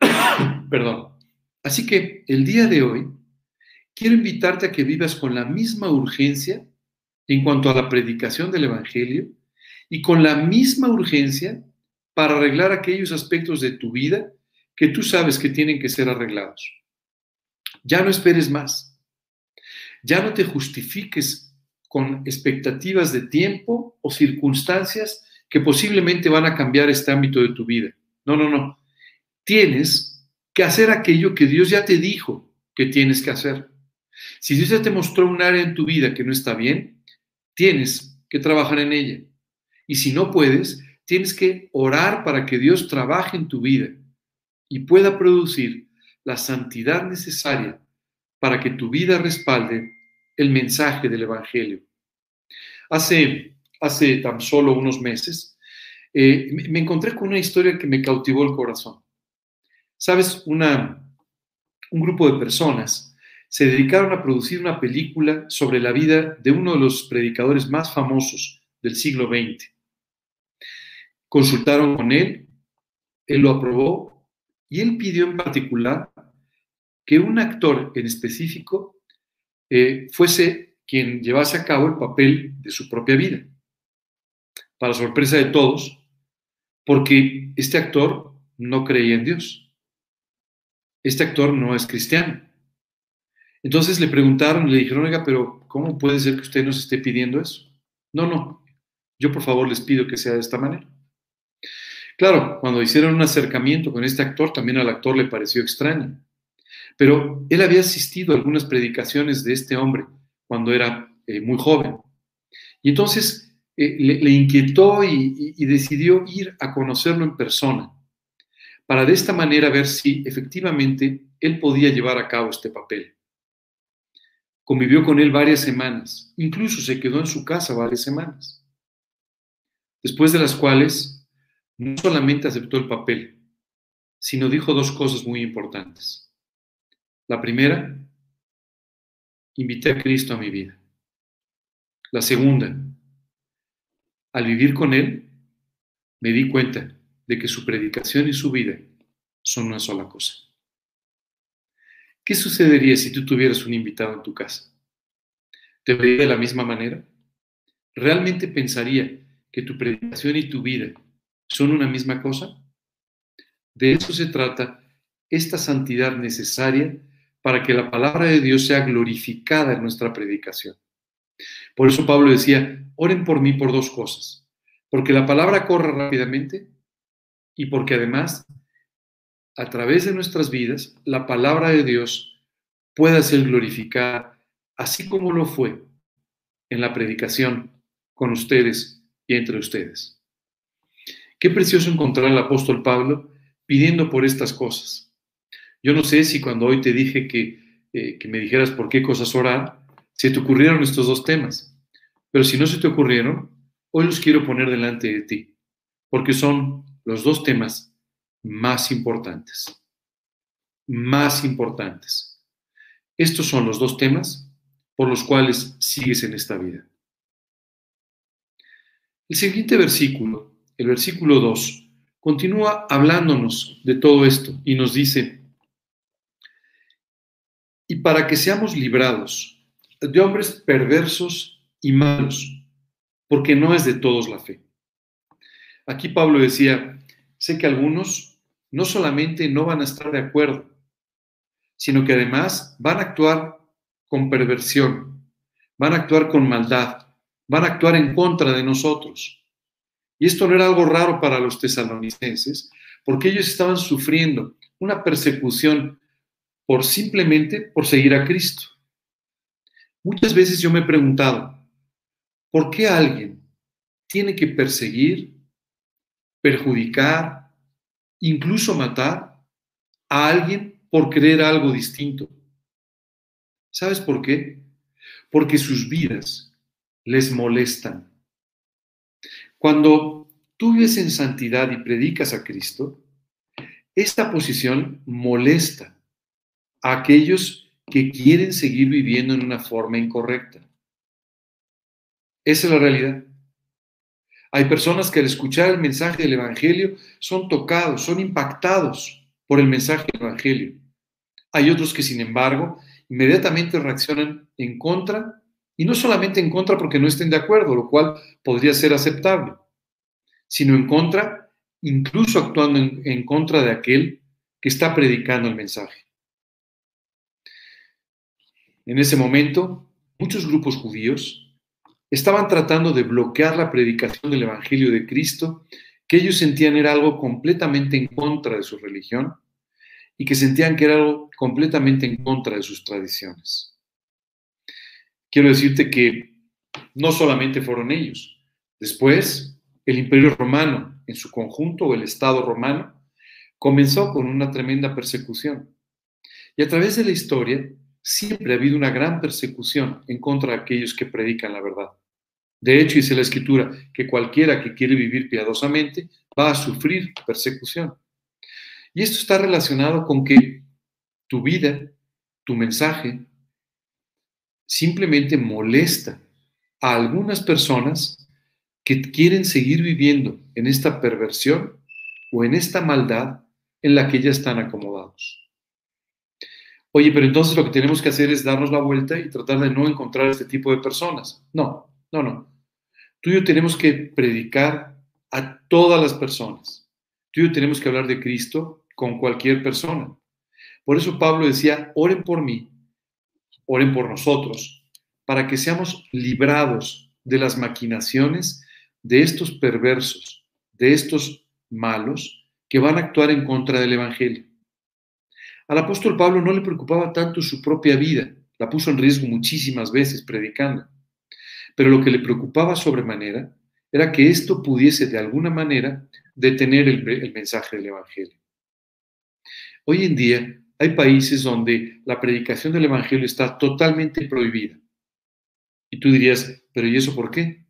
[SPEAKER 1] [COUGHS] Perdón. Así que el día de hoy quiero invitarte a que vivas con la misma urgencia en cuanto a la predicación del Evangelio y con la misma urgencia para arreglar aquellos aspectos de tu vida que tú sabes que tienen que ser arreglados. Ya no esperes más. Ya no te justifiques con expectativas de tiempo o circunstancias que posiblemente van a cambiar este ámbito de tu vida. No, no, no. Tienes que hacer aquello que Dios ya te dijo que tienes que hacer. Si Dios ya te mostró un área en tu vida que no está bien, tienes que trabajar en ella. Y si no puedes, tienes que orar para que Dios trabaje en tu vida y pueda producir la santidad necesaria para que tu vida respalde el mensaje del Evangelio. Hace, hace tan solo unos meses eh, me encontré con una historia que me cautivó el corazón. Sabes, una, un grupo de personas se dedicaron a producir una película sobre la vida de uno de los predicadores más famosos del siglo XX. Consultaron con él, él lo aprobó y él pidió en particular que un actor en específico eh, fuese quien llevase a cabo el papel de su propia vida. Para sorpresa de todos, porque este actor no creía en Dios. Este actor no es cristiano. Entonces le preguntaron, le dijeron, oiga, pero ¿cómo puede ser que usted nos esté pidiendo eso? No, no, yo por favor les pido que sea de esta manera. Claro, cuando hicieron un acercamiento con este actor, también al actor le pareció extraño. Pero él había asistido a algunas predicaciones de este hombre cuando era eh, muy joven. Y entonces eh, le, inquietó y, y decidió ir a conocerlo en persona, para de esta manera ver si efectivamente él podía llevar a cabo este papel. Convivió con él varias semanas, incluso se quedó en su casa varias semanas, después de las cuales no solamente aceptó el papel, sino dijo dos cosas muy importantes. La primera, invité a Cristo a mi vida. La segunda, al vivir con Él, me di cuenta de que su predicación y su vida son una sola cosa. ¿Qué sucedería si tú tuvieras un invitado en tu casa? ¿Te vería de la misma manera? ¿Realmente pensaría que tu predicación y tu vida son una misma cosa? De eso se trata esta santidad necesaria para que la palabra de Dios sea glorificada en nuestra predicación. Por eso Pablo decía, oren por mí por dos cosas, porque la palabra corra rápidamente y porque además, a través de nuestras vidas, la palabra de Dios pueda ser glorificada, así como lo fue en la predicación con ustedes y entre ustedes. Qué precioso encontrar al apóstol Pablo pidiendo por estas cosas. Yo no sé si cuando hoy te dije que, eh, que me dijeras por qué cosas orar, se te ocurrieron estos dos temas. Pero si no se te ocurrieron, hoy los quiero poner delante de ti, porque son los dos temas más importantes. Más importantes. Estos son los dos temas por los cuales sigues en esta vida. El siguiente versículo, el versículo 2, continúa hablándonos de todo esto y nos dice, y para que seamos librados de hombres perversos y malos, porque no es de todos la fe. Aquí Pablo decía, sé que algunos no solamente no van a estar de acuerdo, sino que además van a actuar con perversión, van a actuar con maldad, van a actuar en contra de nosotros. Y esto no era algo raro para los tesalonicenses, porque ellos estaban sufriendo una persecución por simplemente por seguir a Cristo. Muchas veces yo me he preguntado, ¿por qué alguien tiene que perseguir, perjudicar, incluso matar a alguien por creer algo distinto? ¿Sabes por qué? Porque sus vidas les molestan. Cuando tú vives en santidad y predicas a Cristo, esta posición molesta a aquellos que quieren seguir viviendo en una forma incorrecta. Esa es la realidad. Hay personas que al escuchar el mensaje del Evangelio son tocados, son impactados por el mensaje del Evangelio. Hay otros que, sin embargo, inmediatamente reaccionan en contra, y no solamente en contra porque no estén de acuerdo, lo cual podría ser aceptable, sino en contra, incluso actuando en, contra de aquel que está predicando el mensaje. En ese momento, muchos grupos judíos estaban tratando de bloquear la predicación del Evangelio de Cristo, que ellos sentían era algo completamente en contra de su religión y que sentían que era algo completamente en contra de sus tradiciones. Quiero decirte que no solamente fueron ellos. Después, el imperio romano en su conjunto, o el Estado romano, comenzó con una tremenda persecución. Y a través de la historia, siempre ha habido una gran persecución en contra de aquellos que predican la verdad. De hecho, dice la Escritura que cualquiera que quiere vivir piadosamente va a sufrir persecución. Y esto está relacionado con que tu vida, tu mensaje, simplemente molesta a algunas personas que quieren seguir viviendo en esta perversión o en esta maldad en la que ya están acomodados. Oye, pero entonces lo que tenemos que hacer es darnos la vuelta y tratar de no encontrar este tipo de personas. No, no, no. Tú y yo tenemos que predicar a todas las personas. Tú y yo tenemos que hablar de Cristo con cualquier persona. Por eso Pablo decía, oren por mí, oren por nosotros, para que seamos librados de las maquinaciones de estos perversos, de estos malos que van a actuar en contra del Evangelio. Al apóstol Pablo no le preocupaba tanto su propia vida, la puso en riesgo muchísimas veces predicando, pero lo que le preocupaba sobremanera era que esto pudiese de alguna manera detener el, mensaje del Evangelio. Hoy en día hay países donde la predicación del Evangelio está totalmente prohibida. Y tú dirías, pero ¿y eso por qué?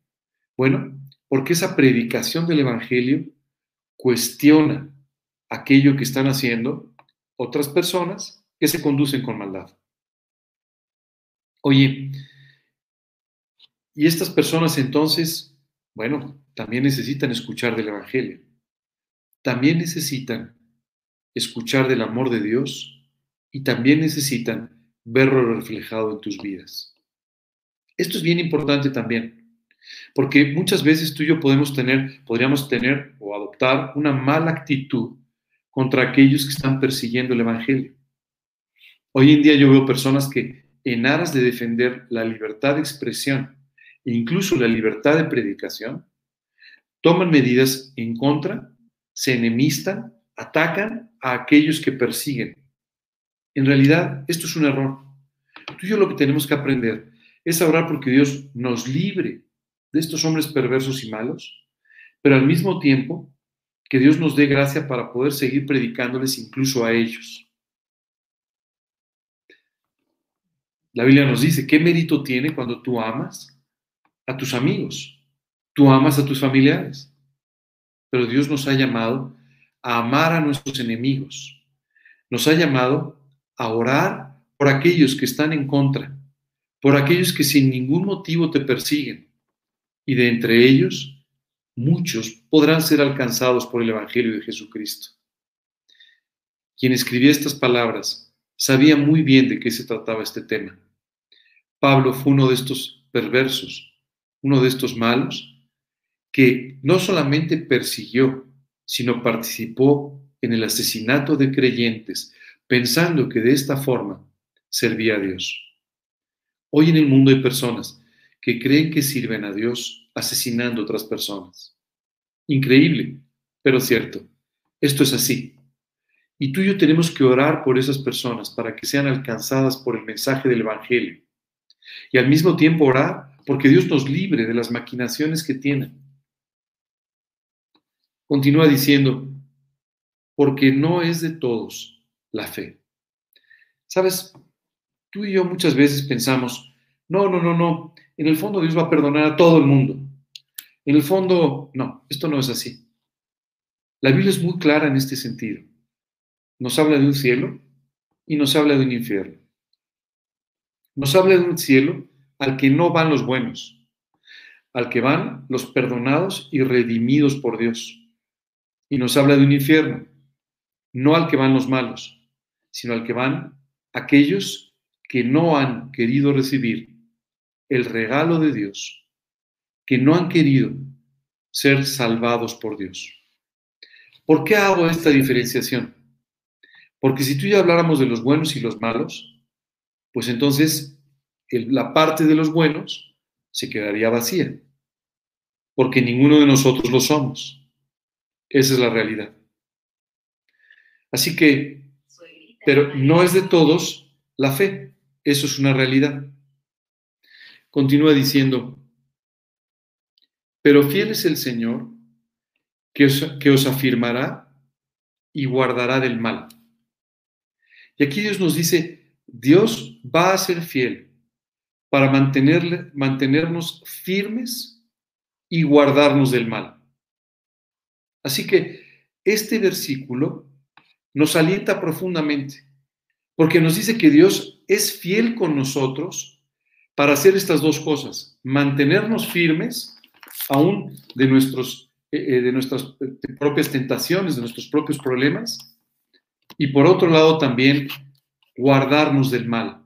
[SPEAKER 1] Bueno, porque esa predicación del Evangelio cuestiona aquello que están haciendo otras personas que se conducen con maldad. Oye, y estas personas entonces, bueno, también necesitan escuchar del Evangelio. También necesitan escuchar del amor de Dios y también necesitan verlo reflejado en tus vidas. Esto es bien importante también, porque muchas veces tú y yo podemos tener, podríamos tener o adoptar una mala actitud contra aquellos que están persiguiendo el Evangelio. Hoy en día yo veo personas que en aras de defender la libertad de expresión e incluso la libertad de predicación, toman medidas en contra, se enemistan, atacan a aquellos que persiguen. En realidad, esto es un error. Tú y yo lo que tenemos que aprender es orar porque Dios nos libre de estos hombres perversos y malos, pero al mismo tiempo que Dios nos dé gracia para poder seguir predicándoles incluso a ellos. La Biblia nos dice, ¿qué mérito tiene cuando tú amas a tus amigos? Tú amas a tus familiares. Pero Dios nos ha llamado a amar a nuestros enemigos. Nos ha llamado a orar por aquellos que están en contra por aquellos que sin ningún motivo te persiguen, y de entre ellos muchos podrán ser alcanzados por el Evangelio de Jesucristo. Quien escribía estas palabras sabía muy bien de qué se trataba este tema. Pablo fue uno de estos perversos, uno de estos malos, que no solamente persiguió, sino participó en el asesinato de creyentes, pensando que de esta forma servía a Dios. Hoy en el mundo hay personas que creen que sirven a Dios asesinando a otras personas. Increíble, pero cierto. Esto es así. Y tú y yo tenemos que orar por esas personas para que sean alcanzadas por el mensaje del Evangelio. Y al mismo tiempo orar porque Dios nos libre de las maquinaciones que tienen. Continúa diciendo, porque no es de todos la fe. Sabes, Tú y yo muchas veces pensamos, no, no, no, no, en el fondo Dios va a perdonar a todo el mundo. En el fondo, no, esto no es así. La Biblia es muy clara en este sentido. Nos habla de un cielo y nos habla de un infierno. Nos habla de un cielo al que no van los buenos, al que van los perdonados y redimidos por Dios. Y nos habla de un infierno, no al que van los malos, sino al que van aquellos que no han querido recibir el regalo de Dios, que no han querido ser salvados por Dios. ¿Por qué hago esta diferenciación? Porque si tú ya habláramos de los buenos y los malos, pues entonces la parte de los buenos se quedaría vacía, porque ninguno de nosotros lo somos. Esa es la realidad. Así que, pero no es de todos la fe. Eso es una realidad. Continúa diciendo, pero fiel es el Señor que os, que os afirmará y guardará del mal. Y aquí Dios nos dice, Dios va a ser fiel para mantenerle, mantenernos firmes y guardarnos del mal. Así que este versículo nos alienta profundamente, porque nos dice que Dios es fiel con nosotros para hacer estas dos cosas, mantenernos firmes aún de, nuestros, eh, eh, de nuestras eh, propias tentaciones, de nuestros propios problemas, y por otro lado también guardarnos del mal.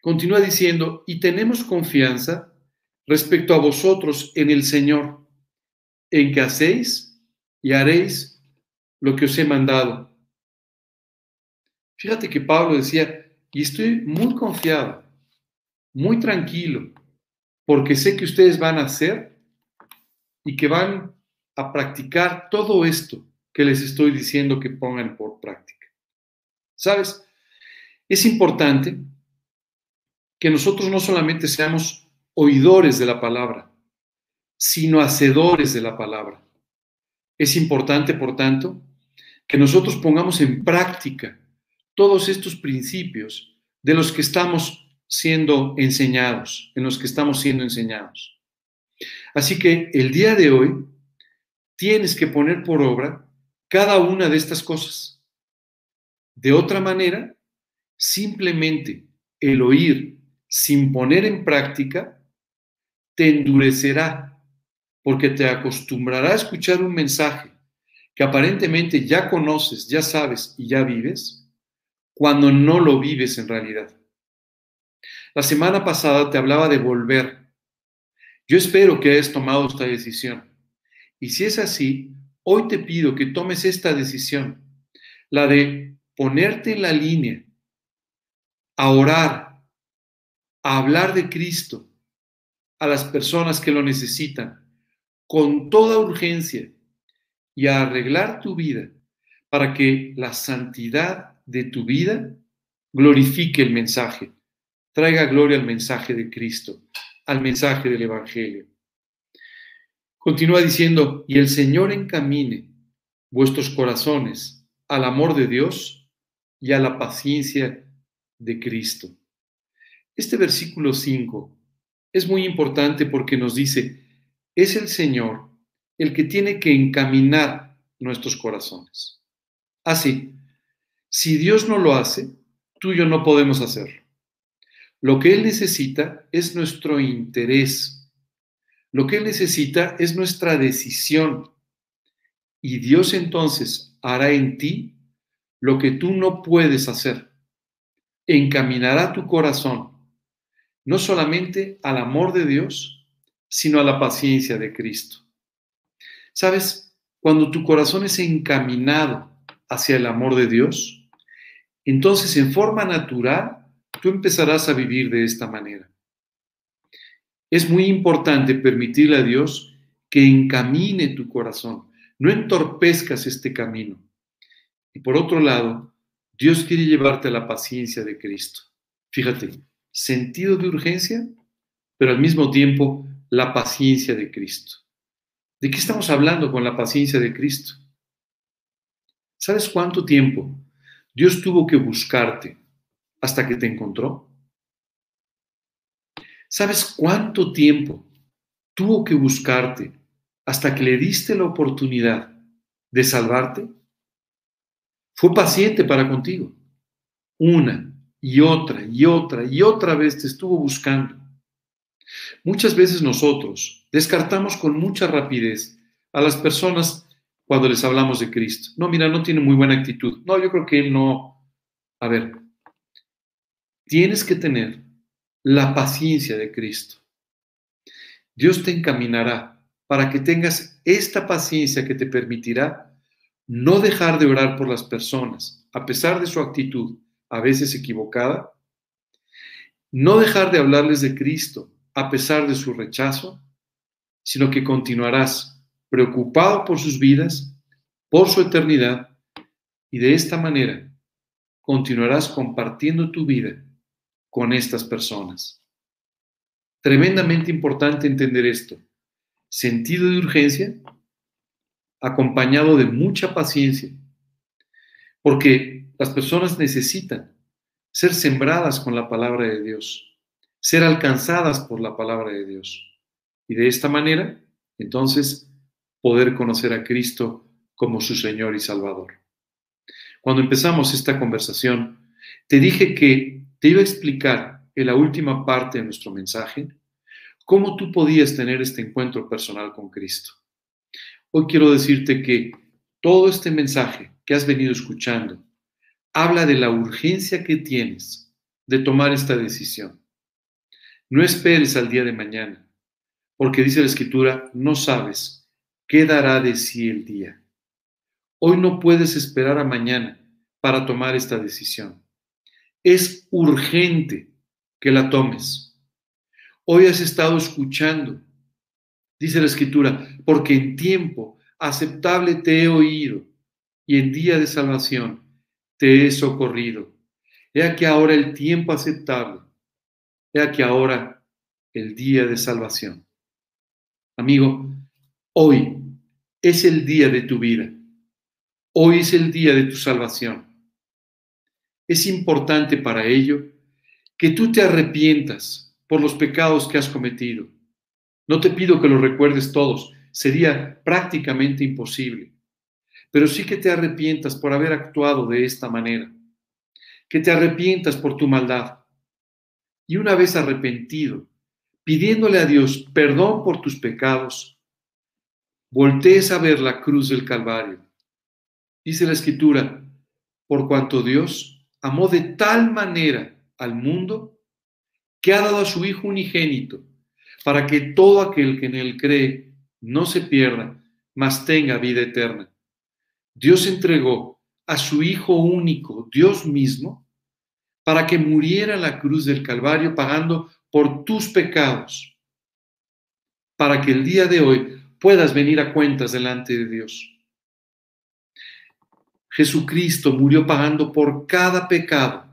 [SPEAKER 1] Continúa diciendo, y tenemos confianza respecto a vosotros en el Señor, en que hacéis y haréis lo que os he mandado. Fíjate que Pablo decía, y estoy muy confiado, muy tranquilo, porque sé que ustedes van a hacer y que van a practicar todo esto que les estoy diciendo que pongan por práctica. ¿Sabes? Es importante que nosotros no solamente seamos oidores de la palabra, sino hacedores de la palabra. Es importante, por tanto, que nosotros pongamos en práctica todos estos principios de los que estamos siendo enseñados, en los que estamos siendo enseñados. Así que el día de hoy tienes que poner por obra cada una de estas cosas. De otra manera, simplemente el oír sin poner en práctica te endurecerá porque te acostumbrará a escuchar un mensaje que aparentemente ya conoces, ya sabes y ya vives, cuando no lo vives en realidad. La semana pasada te hablaba de volver. Yo espero que hayas tomado esta decisión. Y si es así, hoy te pido que tomes esta decisión, la de ponerte en la línea, a orar, a hablar de Cristo a las personas que lo necesitan, con toda urgencia, y a arreglar tu vida para que la santidad de tu vida glorifique el mensaje, traiga gloria al mensaje de Cristo, al mensaje del Evangelio. Continúa diciendo, y el Señor encamine vuestros corazones al amor de Dios y a la paciencia de Cristo. Este versículo 5 es muy importante porque nos dice, es el Señor el que tiene que encaminar nuestros corazones. Así, si Dios no lo hace, tú y yo no podemos hacerlo. Lo que Él necesita es nuestro interés lo que Él necesita es nuestra decisión. Y Dios entonces hará en ti lo que tú no puedes hacer. Encaminará tu corazón no solamente al amor de Dios, sino a la paciencia de Cristo. ¿Sabes? Cuando tu corazón es encaminado hacia el amor de Dios, entonces en forma natural tú empezarás a vivir de esta manera es muy importante permitirle a Dios que encamine tu corazón, no entorpezcas este camino. Y por otro lado, Dios quiere llevarte a la paciencia de Cristo. Fíjate, sentido de urgencia, pero al mismo tiempo la paciencia de Cristo. ¿De qué estamos hablando con la paciencia de Cristo? ¿Sabes cuánto tiempo Dios tuvo que buscarte hasta que te encontró? ¿Sabes cuánto tiempo tuvo que buscarte hasta que le diste la oportunidad de salvarte? Fue paciente para contigo. Una y otra y otra y otra vez te estuvo buscando. Muchas veces nosotros descartamos con mucha rapidez a las personas cuando les hablamos de Cristo. No, mira, no tiene muy buena actitud. No, yo creo que él no. A ver, tienes que tener la paciencia de Cristo. Dios te encaminará para que tengas esta paciencia que te permitirá no dejar de orar por las personas, a pesar de su actitud a veces equivocada, no dejar de hablarles de Cristo a pesar de su rechazo, sino que continuarás preocupado por sus vidas, por su eternidad, y de esta manera continuarás compartiendo tu vida con estas personas. Tremendamente importante entender esto. Sentido de urgencia acompañado de mucha paciencia, porque las personas necesitan ser sembradas con la palabra de Dios, ser alcanzadas por la palabra de Dios. Y de esta manera, entonces, poder conocer a Cristo como su Señor y Salvador. Cuando empezamos esta conversación, te dije que te iba a explicar en la última parte de nuestro mensaje cómo tú podías tener este encuentro personal con Cristo. Hoy quiero decirte que todo este mensaje que has venido escuchando habla de la urgencia que tienes de tomar esta decisión. No esperes al día de mañana, porque dice la escritura, no sabes qué dará de sí el día. Hoy no puedes esperar a mañana para tomar esta decisión es urgente que la tomes. Hoy has estado escuchando, dice la escritura, porque en tiempo aceptable te he oído y en día de salvación te he socorrido. He aquí ahora el tiempo aceptable. He aquí ahora el día de salvación. Amigo, hoy es el día de tu vida. Hoy es el día de tu salvación. Es importante para ello que tú te arrepientas por los pecados que has cometido. No te pido que los recuerdes todos, sería prácticamente imposible, pero sí que te arrepientas por haber actuado de esta manera, que te arrepientas por tu maldad. Y una vez arrepentido, pidiéndole a Dios perdón por tus pecados, voltees a ver la cruz del Calvario. Dice la Escritura, por cuanto Dios amó de tal manera al mundo que ha dado a su Hijo unigénito, para que todo aquel que en él cree no se pierda, mas tenga vida eterna. Dios entregó a su Hijo único, Dios mismo, para que muriera la cruz del Calvario pagando por tus pecados, para que el día de hoy puedas venir a cuentas delante de Dios. Jesucristo murió pagando por cada pecado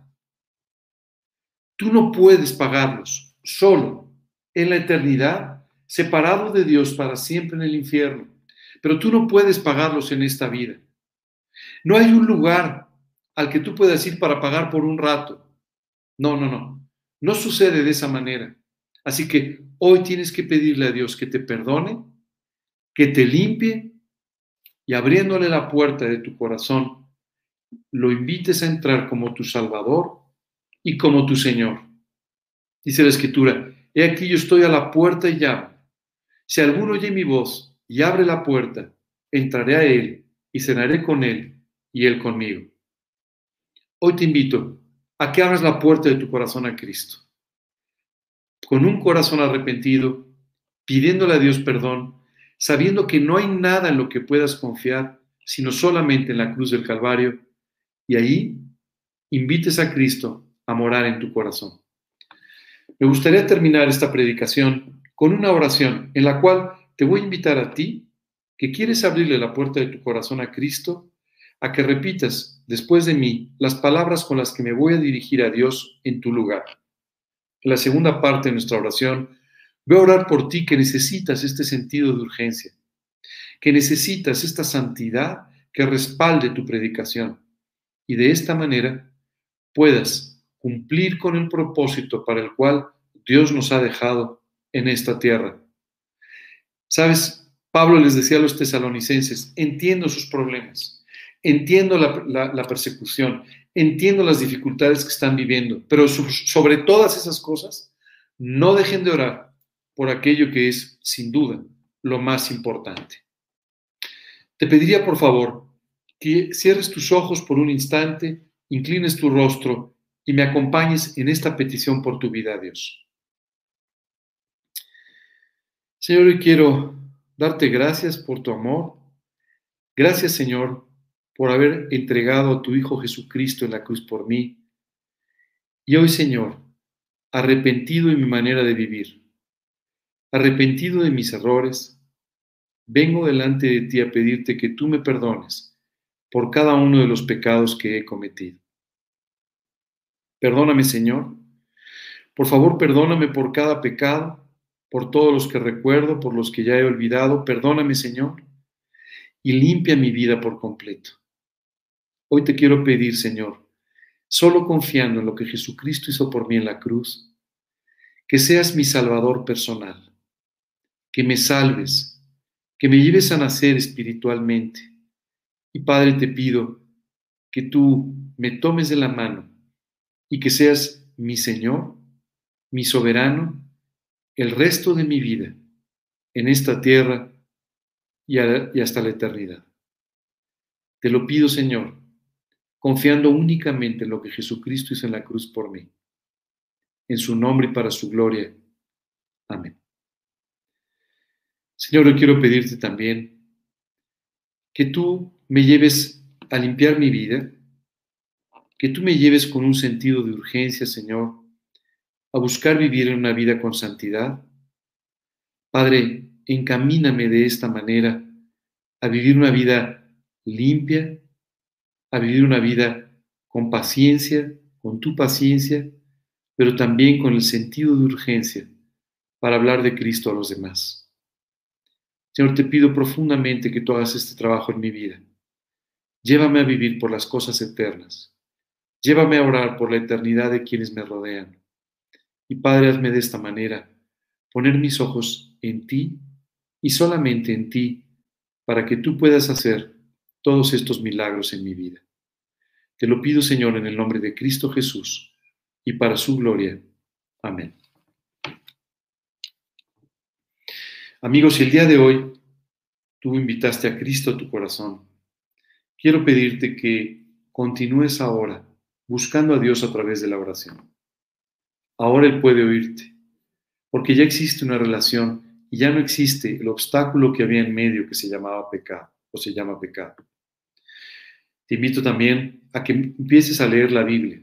[SPEAKER 1] Tú no puedes pagarlos solo en la eternidad, separado de Dios para siempre en el infierno. Pero tú no puedes pagarlos en esta vida. No hay un lugar al que tú puedas ir para pagar por un rato. No, no, no. No sucede de esa manera. Así que hoy tienes que pedirle a Dios que te perdone, que te limpie y abriéndole la puerta de tu corazón, lo invites a entrar como tu Salvador y como tu Señor. Dice la Escritura, he aquí yo estoy a la puerta y llamo. Si alguno oye mi voz y abre la puerta, entraré a él y cenaré con él y él conmigo. Hoy te invito a que abras la puerta de tu corazón a Cristo. Con un corazón arrepentido, pidiéndole a Dios perdón, sabiendo que no hay nada en lo que puedas confiar, sino solamente en la cruz del Calvario, y ahí invites a Cristo a morar en tu corazón. Me gustaría terminar esta predicación con una oración en la cual te voy a invitar a ti, que quieres abrirle la puerta de tu corazón a Cristo, a que repitas después de mí las palabras con las que me voy a dirigir a Dios en tu lugar. En la segunda parte de nuestra oración, voy a orar por ti que necesitas este sentido de urgencia, que necesitas esta santidad que respalde tu predicación y de esta manera puedas cumplir con el propósito para el cual Dios nos ha dejado en esta tierra. Sabes, Pablo les decía a los tesalonicenses, entiendo sus problemas, entiendo la, persecución, entiendo las dificultades que están viviendo, pero sobre todas esas cosas, no dejen de orar por aquello que es, sin duda, lo más importante. Te pediría, por favor, que cierres tus ojos por un instante, inclines tu rostro y me acompañes en esta petición por tu vida, Dios. Señor, hoy quiero darte gracias por tu amor. Gracias, Señor, por haber entregado a tu Hijo Jesucristo en la cruz por mí. Y hoy, Señor, arrepentido en mi manera de vivir, arrepentido de mis errores, vengo delante de ti a pedirte que tú me perdones por cada uno de los pecados que he cometido. Perdóname, Señor. Por favor, perdóname por cada pecado, por todos los que recuerdo, por los que ya he olvidado. Perdóname, Señor, y limpia mi vida por completo. Hoy te quiero pedir, Señor, solo confiando en lo que Jesucristo hizo por mí en la cruz, que seas mi Salvador personal, que me salves, que me lleves a nacer espiritualmente. Y Padre, te pido que tú me tomes de la mano y que seas mi Señor, mi soberano, el resto de mi vida en esta tierra y, hasta la eternidad. Te lo pido, Señor, confiando únicamente en lo que Jesucristo hizo en la cruz por mí. En su nombre y para su gloria. Amén. Señor, yo quiero pedirte también que tú me lleves a limpiar mi vida que tú me lleves con un sentido de urgencia, Señor, a buscar vivir en una vida con santidad. Padre, encamíname de esta manera a vivir una vida limpia, a vivir una vida con paciencia, con tu paciencia, pero también con el sentido de urgencia para hablar de Cristo a los demás. Señor, te pido profundamente que tú hagas este trabajo en mi vida Llévame a vivir por las cosas eternas. Llévame a orar por la eternidad de quienes me rodean. Y Padre, hazme de esta manera poner mis ojos en ti y solamente en ti para que tú puedas hacer todos estos milagros en mi vida. Te lo pido, Señor, en el nombre de Cristo Jesús y para su gloria. Amén. Amigos, si el día de hoy tú invitaste a Cristo a tu corazón, quiero pedirte que continúes ahora buscando a Dios a través de la oración. Ahora Él puede oírte, porque ya existe una relación y ya no existe el obstáculo que había en medio que se llamaba pecado o se llama pecado. Invito también a que empieces a leer la Biblia.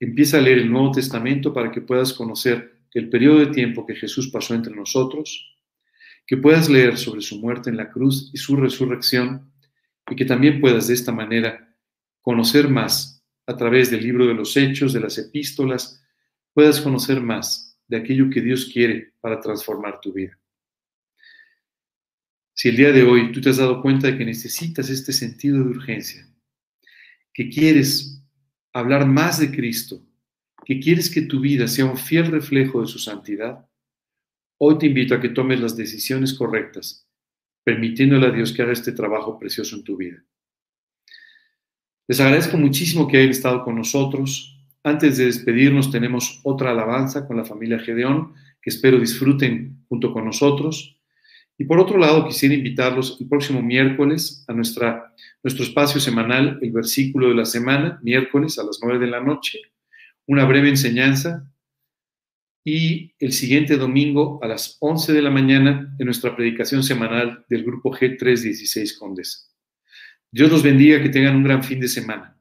[SPEAKER 1] Empieza a leer el Nuevo Testamento para que puedas conocer el periodo de tiempo que Jesús pasó entre nosotros que puedas leer sobre su muerte en la cruz y su resurrección, y que también puedas de esta manera conocer más a través del libro de los hechos, de las epístolas, puedas conocer más de aquello que Dios quiere para transformar tu vida. Si el día de hoy tú te has dado cuenta de que necesitas este sentido de urgencia, que quieres hablar más de Cristo, que quieres que tu vida sea un fiel reflejo de su santidad, Hoy te invito a que tomes las decisiones correctas, permitiéndole a Dios que haga este trabajo precioso en tu vida. Les agradezco muchísimo que hayan estado con nosotros. Antes de despedirnos tenemos otra alabanza con la familia Gedeón, que espero disfruten junto con nosotros. Y por otro lado, quisiera invitarlos el próximo miércoles a nuestra, nuestro espacio semanal, el versículo de la semana, miércoles a las 9 de la noche, una breve enseñanza y el siguiente domingo a las 11 de la mañana en nuestra predicación semanal del grupo G316 Condesa. Dios los bendiga, que tengan un gran fin de semana.